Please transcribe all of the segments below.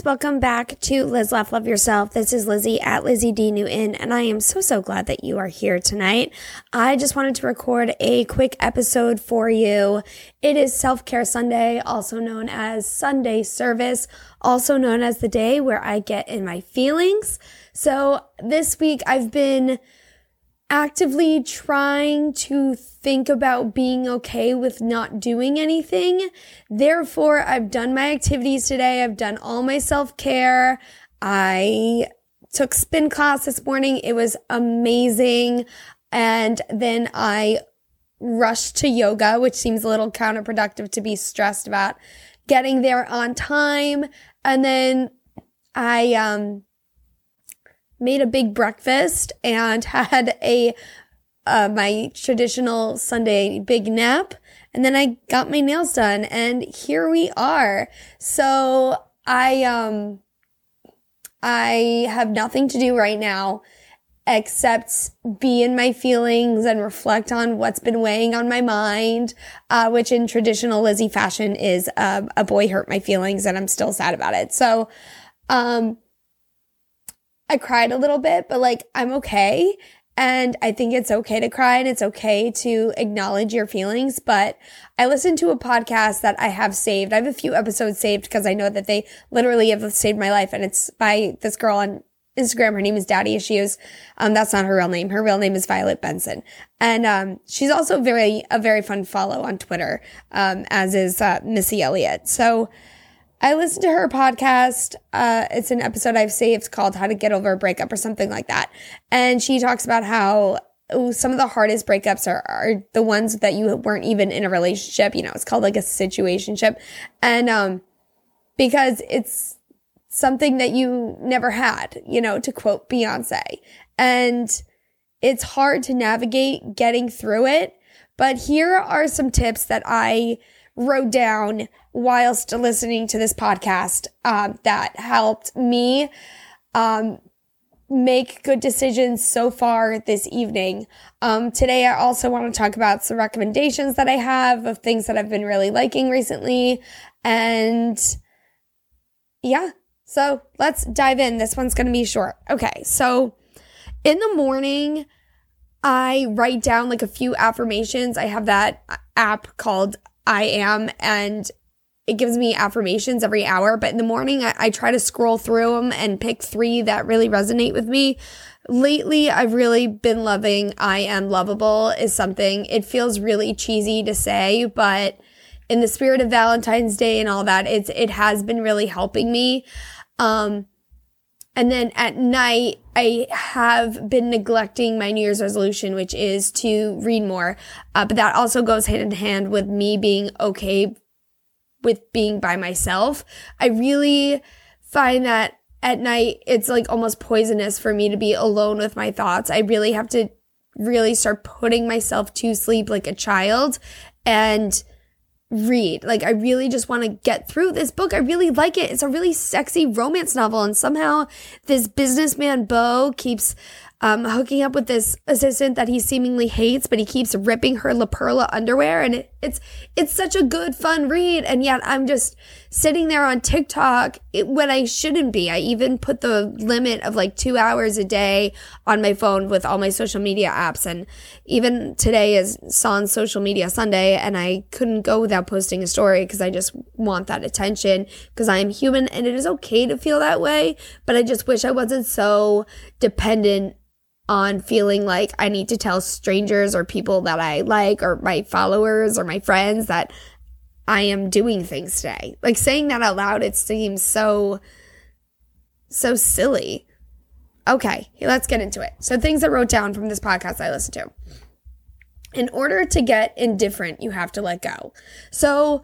Guys, welcome back to Liz Laugh Love Yourself. This is Lizzie at Lizzie D Newton, and I am so, so glad that you are here tonight. I just wanted to record a quick episode for you. It is Self Care Sunday, also known as Sunday Service, also known as the day where I get in my feelings. So this week I've been actively trying to think about being okay with not doing anything. Therefore, I've done my activities today. I've done all my self care. I took spin class this morning. It was amazing. And then I rushed to yoga, which seems a little counterproductive to be stressed about getting there on time. And then I, um, made a big breakfast and had a uh, my traditional Sunday big nap. And then I got my nails done and here we are. So I, um, I have nothing to do right now except be in my feelings and reflect on what's been weighing on my mind, uh, which in traditional Lizzie fashion is, uh, a boy hurt my feelings and I'm still sad about it. So, um, I cried a little bit, but like I'm okay. And I think it's okay to cry and it's okay to acknowledge your feelings. But I listened to a podcast that I have saved. I have a few episodes saved because I know that they literally have saved my life. And it's by this girl on Instagram. Her name is Daddy Issues. Um, that's not her real name. Her real name is Violet Benson. And, um, she's also very, a very fun follow on Twitter, um, as is, uh, Missy Elliott. So, I listened to her podcast. Uh, it's an episode I've saved called How to Get Over a Breakup or something like that. And she talks about how some of the hardest breakups are, are the ones that you weren't even in a relationship. You know, it's called like a situationship. And, um, because it's something that you never had, you know, to quote Beyonce. And it's hard to navigate getting through it. But here are some tips that I wrote down whilst listening to this podcast um, that helped me um, make good decisions so far this evening. Um, today, I also want to talk about some recommendations that I have of things that I've been really liking recently. And yeah, so let's dive in. This one's going to be short. Okay, so in the morning, I write down like a few affirmations. I have that app called I am and it gives me affirmations every hour. But in the morning, I, I, try to scroll through them and pick three that really resonate with me. Lately, I've really been loving I am lovable is something it feels really cheesy to say, but in the spirit of Valentine's Day and all that, it's, it has been really helping me. Um, and then at night, I have been neglecting my New Year's resolution, which is to read more. Uh, but that also goes hand in hand with me being okay with being by myself. I really find that at night, it's like almost poisonous for me to be alone with my thoughts. I really have to really start putting myself to sleep like a child and read. Like, I really just want to get through this book. I really like it. It's a really sexy romance novel. And somehow this businessman, Bo, keeps um, hooking up with this assistant that he seemingly hates, but he keeps ripping her La Perla underwear. And it, it's, it's such a good, fun read. And yet I'm just sitting there on TikTok when I shouldn't be. I even put the limit of like two hours a day on my phone with all my social media apps. And even today is Sans Social Media Sunday, and I couldn't go without posting a story because I just want that attention because I am human and it is okay to feel that way. But I just wish I wasn't so dependent on feeling like I need to tell strangers or people that I like or my followers or my friends that I am doing things today. Like saying that out loud, it seems so, so silly. Okay, let's get into it. So, things that wrote down from this podcast I listened to. In order to get indifferent, you have to let go. So,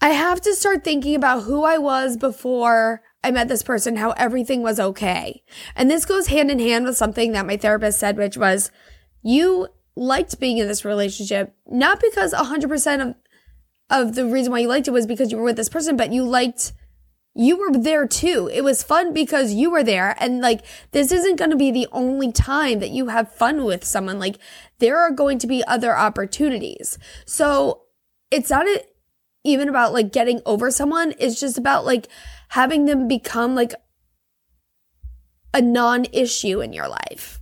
I have to start thinking about who I was before I met this person, how everything was okay. And this goes hand in hand with something that my therapist said, which was you liked being in this relationship, not because 100% of, of the reason why you liked it was because you were with this person, but you liked, you were there too. It was fun because you were there. And like, this isn't going to be the only time that you have fun with someone. Like, there are going to be other opportunities. So it's not a, even about like getting over someone. It's just about like having them become like a non issue in your life.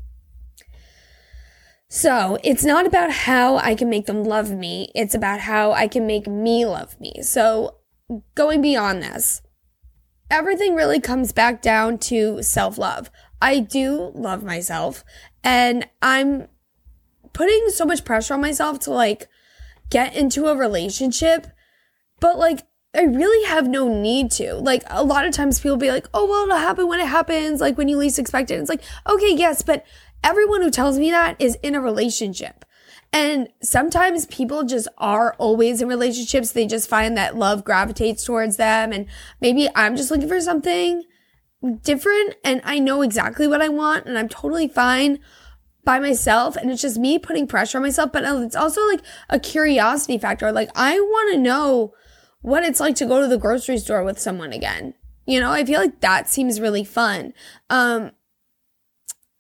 So it's not about how I can make them love me. It's about how I can make me love me. So going beyond this, everything really comes back down to self love. I do love myself and I'm putting so much pressure on myself to like get into a relationship, but like I really have no need to. Like a lot of times people be like, "Oh, well, it'll happen when it happens, like when you least expect it." It's like, "Okay, yes, but everyone who tells me that is in a relationship." And sometimes people just are always in relationships. They just find that love gravitates towards them and maybe I'm just looking for something different and I know exactly what I want and I'm totally fine by myself and it's just me putting pressure on myself but it's also like a curiosity factor like I want to know what it's like to go to the grocery store with someone again. You know I feel like that seems really fun. Um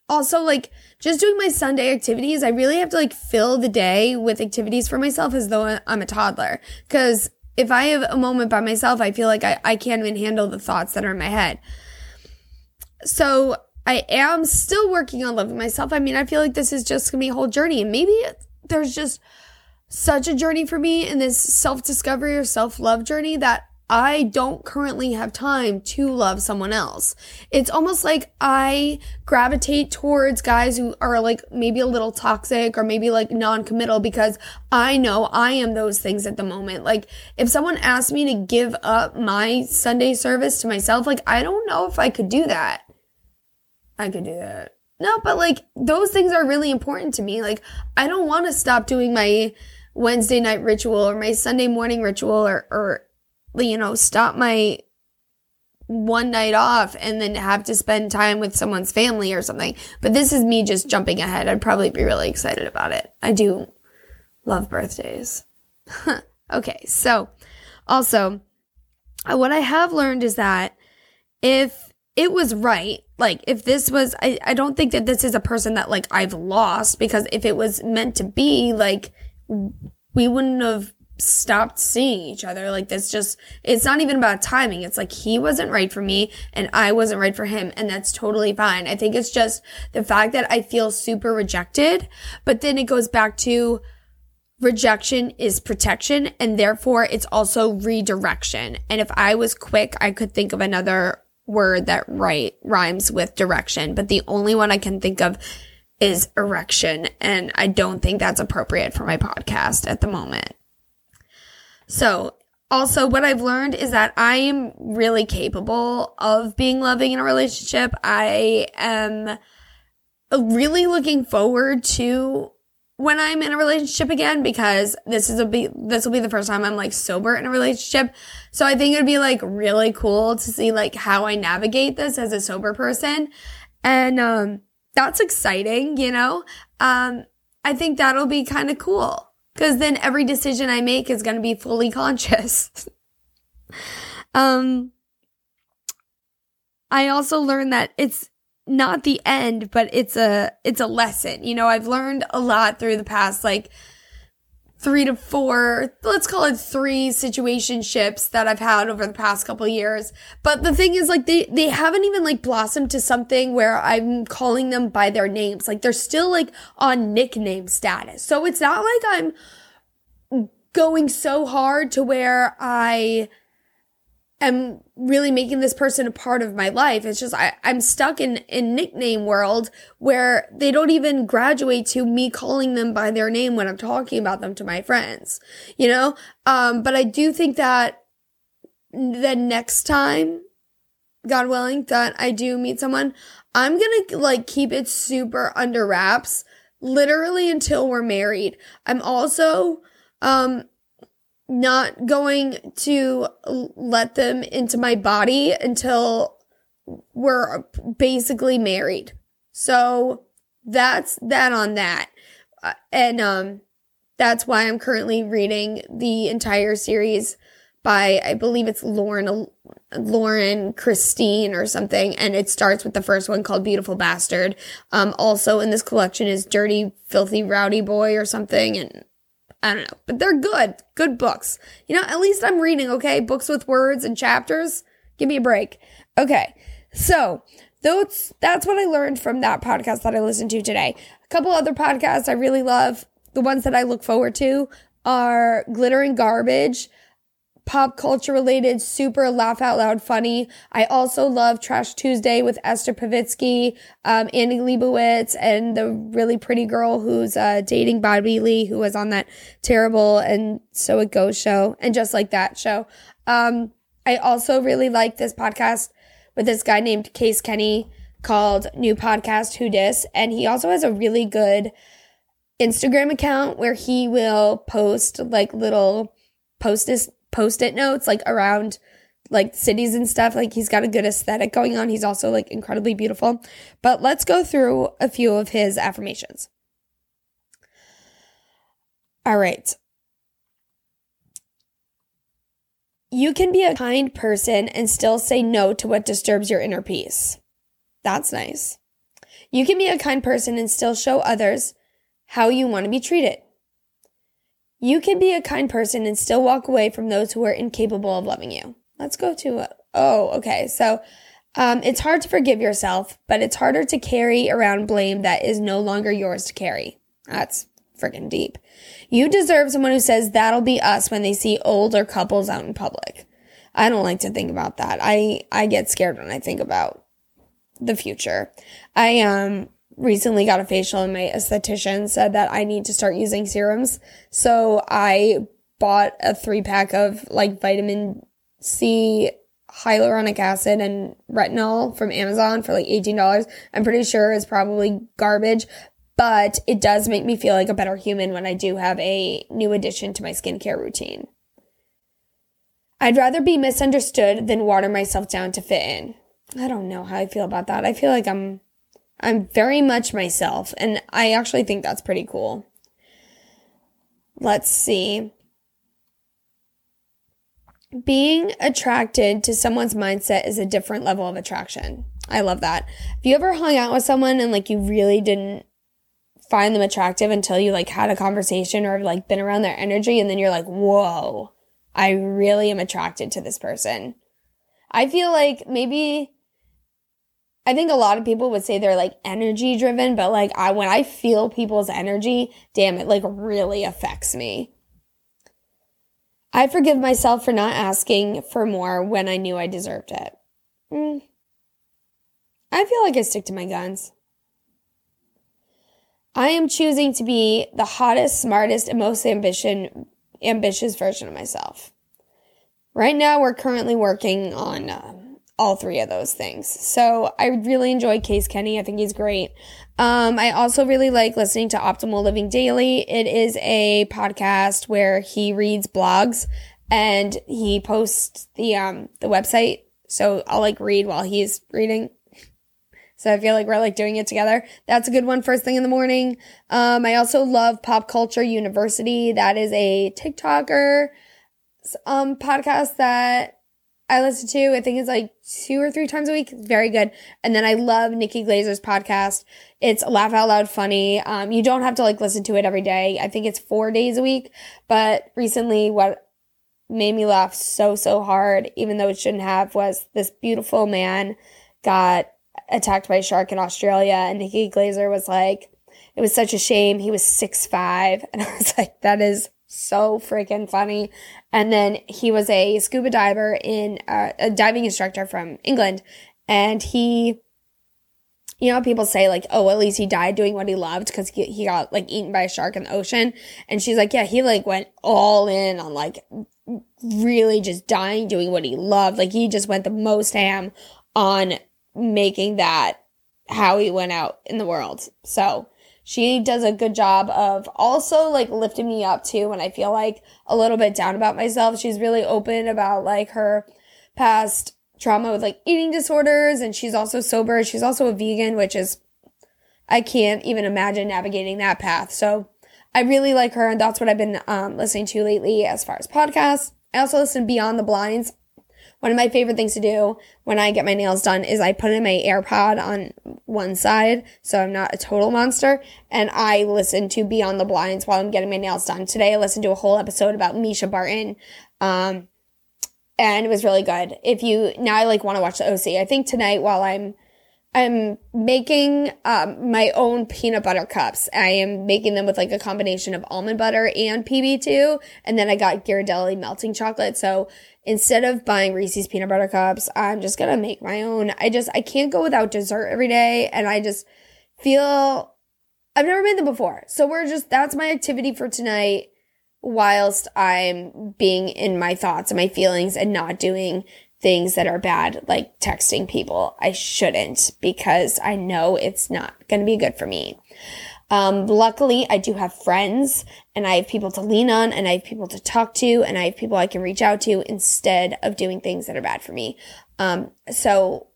also like just doing my Sunday activities I really have to like fill the day with activities for myself as though I'm a toddler. Cuz if I have a moment by myself I feel like I, I can't even handle the thoughts that are in my head. So I am still working on loving myself. I mean, I feel like this is just gonna be a whole journey, and maybe there's just such a journey for me in this self discovery or self love journey that I don't currently have time to love someone else. It's almost like I gravitate towards guys who are like maybe a little toxic or maybe like non committal because I know I am those things at the moment. Like if someone asked me to give up my Sunday service to myself, like I don't know if I could do that. I could do that. No, but like those things are really important to me. Like I don't want to stop doing my Wednesday night ritual or my Sunday morning ritual or or you know, stop my one night off and then have to spend time with someone's family or something. But this is me just jumping ahead. I'd probably be really excited about it. I do love birthdays. okay, so also what I have learned is that if it was right like if this was I, I don't think that this is a person that like I've lost because if it was meant to be like we wouldn't have stopped seeing each other. Like this just it's not even about timing. It's like he wasn't right for me and I wasn't right for him and that's totally fine. I think it's just the fact that I feel super rejected but then it goes back to rejection is protection and therefore it's also redirection. And if I was quick I could think of another word that right rhymes with direction, but the only one I can think of is erection. And I don't think that's appropriate for my podcast at the moment. So also what I've learned is that I am really capable of being loving in a relationship. I am really looking forward to when I'm in a relationship again because this is a be this will be the first time I'm like sober in a relationship. So I think it'd be like really cool to see like how I navigate this as a sober person. And um that's exciting, you know? Um I think that'll be kind of cool cuz then every decision I make is going to be fully conscious. um I also learned that it's not the end, but it's a it's a lesson. You know, I've learned a lot through the past like three to four, let's call it three situationships that I've had over the past couple years. But the thing is like they they haven't even like blossomed to something where I'm calling them by their names. Like they're still like on nickname status. So it's not like I'm going so hard to where I am really making this person a part of my life. It's just I, I'm stuck in in nickname world where they don't even graduate to me calling them by their name when I'm talking about them to my friends. You know? Um, but I do think that the next time, God willing, that I do meet someone, I'm gonna like keep it super under wraps literally until we're married. I'm also um not going to let them into my body until we're basically married. So that's that on that. Uh, and um that's why I'm currently reading the entire series by I believe it's Lauren Lauren Christine or something and it starts with the first one called Beautiful Bastard. Um also in this collection is Dirty Filthy Rowdy Boy or something and I don't know, but they're good, good books. You know, at least I'm reading, okay? Books with words and chapters. Give me a break. Okay. So, those, that's what I learned from that podcast that I listened to today. A couple other podcasts I really love. The ones that I look forward to are Glitter and Garbage pop culture related, super laugh out loud funny. I also love Trash Tuesday with Esther Povitsky, um, Andy Leibovitz, and the really pretty girl who's uh, dating Bobby Lee, who was on that terrible and so it goes show, and just like that show. Um, I also really like this podcast with this guy named Case Kenny called New Podcast Who Dis, and he also has a really good Instagram account where he will post like little post post-it notes like around like cities and stuff. Like he's got a good aesthetic going on. He's also like incredibly beautiful. But let's go through a few of his affirmations. All right. You can be a kind person and still say no to what disturbs your inner peace. That's nice. You can be a kind person and still show others how you want to be treated. You can be a kind person and still walk away from those who are incapable of loving you. Let's go to, oh, okay. So, um, it's hard to forgive yourself, but it's harder to carry around blame that is no longer yours to carry. That's freaking deep. You deserve someone who says that'll be us when they see older couples out in public. I don't like to think about that. I, I get scared when I think about the future. I, um, recently got a facial and my esthetician said that I need to start using serums. So I bought a three pack of like vitamin C, hyaluronic acid and retinol from Amazon for like $18. I'm pretty sure it's probably garbage, but it does make me feel like a better human when I do have a new addition to my skincare routine. I'd rather be misunderstood than water myself down to fit in. I don't know how I feel about that. I feel like I'm I'm very much myself, and I actually think that's pretty cool. Let's see. Being attracted to someone's mindset is a different level of attraction. I love that. Have you ever hung out with someone and like you really didn't find them attractive until you like had a conversation or like been around their energy and then you're like, whoa, I really am attracted to this person. I feel like maybe I think a lot of people would say they're like energy driven, but like I when I feel people's energy, damn it like really affects me. I forgive myself for not asking for more when I knew I deserved it. Mm. I feel like I stick to my guns. I am choosing to be the hottest, smartest, and most ambition, ambitious version of myself. Right now, we're currently working on uh, all three of those things. So I really enjoy Case Kenny. I think he's great. Um, I also really like listening to Optimal Living Daily. It is a podcast where he reads blogs and he posts the um the website. So I'll like read while he's reading. So I feel like we're like doing it together. That's a good one first thing in the morning. Um, I also love Pop Culture University. That is a TikToker um podcast that I listen to. I think it's like two or three times a week. Very good. And then I love Nikki Glazer's podcast. It's laugh out loud funny. Um, you don't have to like listen to it every day. I think it's four days a week. But recently, what made me laugh so, so hard, even though it shouldn't have, was this beautiful man got attacked by a shark in Australia. And Nikki Glazer was like, it was such a shame. He was six five, And I was like, that is so freaking funny. And then he was a scuba diver in uh, a diving instructor from England. And he, you know, people say like, oh, at least he died doing what he loved because he, he got like eaten by a shark in the ocean. And she's like, yeah, he like went all in on like really just dying doing what he loved. Like he just went the most ham on making that how he went out in the world. So, she does a good job of also like lifting me up too when I feel like a little bit down about myself. She's really open about like her past trauma with like eating disorders and she's also sober. She's also a vegan, which is, I can't even imagine navigating that path. So I really like her and that's what I've been um, listening to lately as far as podcasts. I also listen Beyond the Blinds one of my favorite things to do when I get my nails done is I put in my AirPod on one side so I'm not a total monster and I listen to Beyond the Blinds while I'm getting my nails done. Today I listened to a whole episode about Mischa Barton. Um, and it was really good. If you now I like want to watch the OC. I think tonight while I'm I'm making um, my own peanut butter cups. I am making them with like a combination of almond butter and PB2. And then I got Ghirardelli melting chocolate. So instead of buying Reese's peanut butter cups, I'm just going to make my own. I just, I can't go without dessert every day. And I just feel I've never made them before. So we're just, that's my activity for tonight whilst I'm being in my thoughts and my feelings and not doing things that are bad, like texting people. I shouldn't because I know it's not going to be good for me. Um, luckily, I do have friends and I have people to lean on and I have people to talk to and I have people I can reach out to instead of doing things that are bad for me. Um, so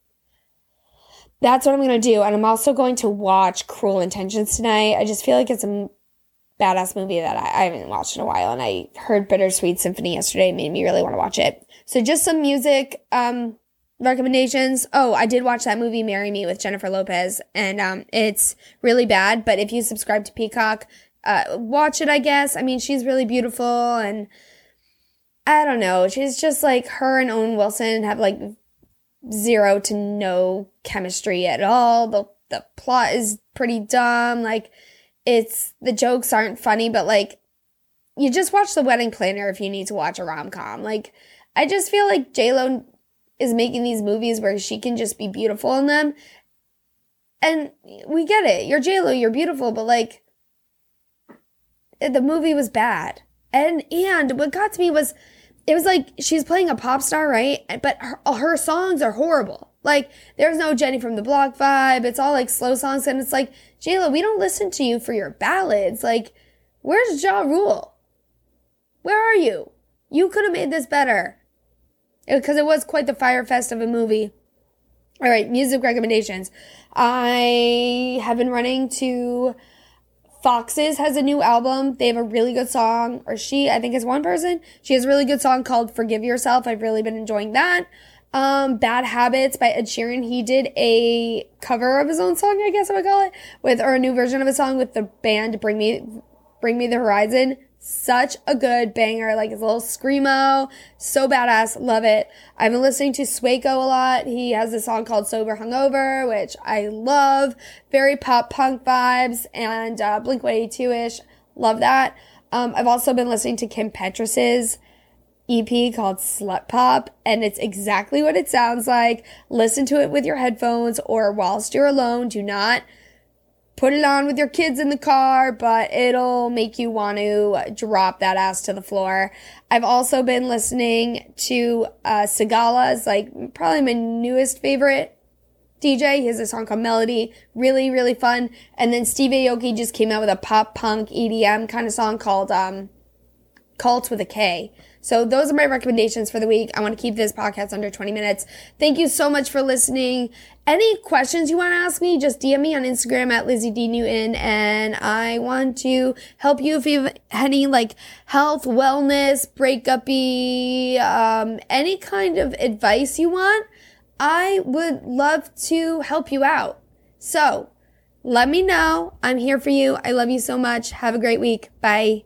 that's what I'm going to do. And I'm also going to watch Cruel Intentions tonight. I just feel like it's a badass movie that I, I haven't watched in a while. And I heard Bittersweet Symphony yesterday. Made me really want to watch it. So just some music um, recommendations. Oh, I did watch that movie Marry Me with Jennifer Lopez, and um, it's really bad. But if you subscribe to Peacock, uh, watch it. I guess. I mean, she's really beautiful, and I don't know. She's just like her and Owen Wilson have like zero to no chemistry at all. The the plot is pretty dumb. Like it's the jokes aren't funny, but like you just watch The Wedding Planner if you need to watch a rom com. Like I just feel like J Lo is making these movies where she can just be beautiful in them. And we get it. You're J Lo, you're beautiful, but like the movie was bad. And and what got to me was it was like she's playing a pop star, right? But her, her songs are horrible. Like there's no Jenny from the Block vibe. It's all like slow songs, and it's like J Lo, we don't listen to you for your ballads. Like, where's Ja Rule? Where are you? You could have made this better because it was quite the fire fest of a movie. All right, music recommendations. I have been running to Foxes has a new album. They have a really good song, or she, I think is one person. She has a really good song called Forgive Yourself. I've really been enjoying that. Um, Bad Habits by Ed Sheeran. He did a cover of his own song, I guess I would call it, with, or a new version of a song with the band Bring Me, Bring Me the Horizon. Such a good banger, like his little screamo, so badass, love it. I've been listening to Sueco a lot. He has a song called Sober Hungover, which I love. Very pop punk vibes and uh, Blink 182 ish. Love that. Um, I've also been listening to Kim Petras's EP called Slut Pop, and it's exactly what it sounds like. Listen to it with your headphones or whilst you're alone. Do not put it on with your kids in the car, but it'll make you want to drop that ass to the floor. I've also been listening to uh, Sigala's, like probably my newest favorite DJ. He has a song called Melody, really, really fun. And then Steve Aoki just came out with a pop punk EDM kind of song called um, Cult with a K. So those are my recommendations for the week. I want to keep this podcast under 20 minutes. Thank you so much for listening. Any questions you want to ask me, just DM me on Instagram at Lizzie D Newton. And I want to help you if you have any like health, wellness, breakupy, um, any kind of advice you want. I would love to help you out. So let me know. I'm here for you. I love you so much. Have a great week. Bye.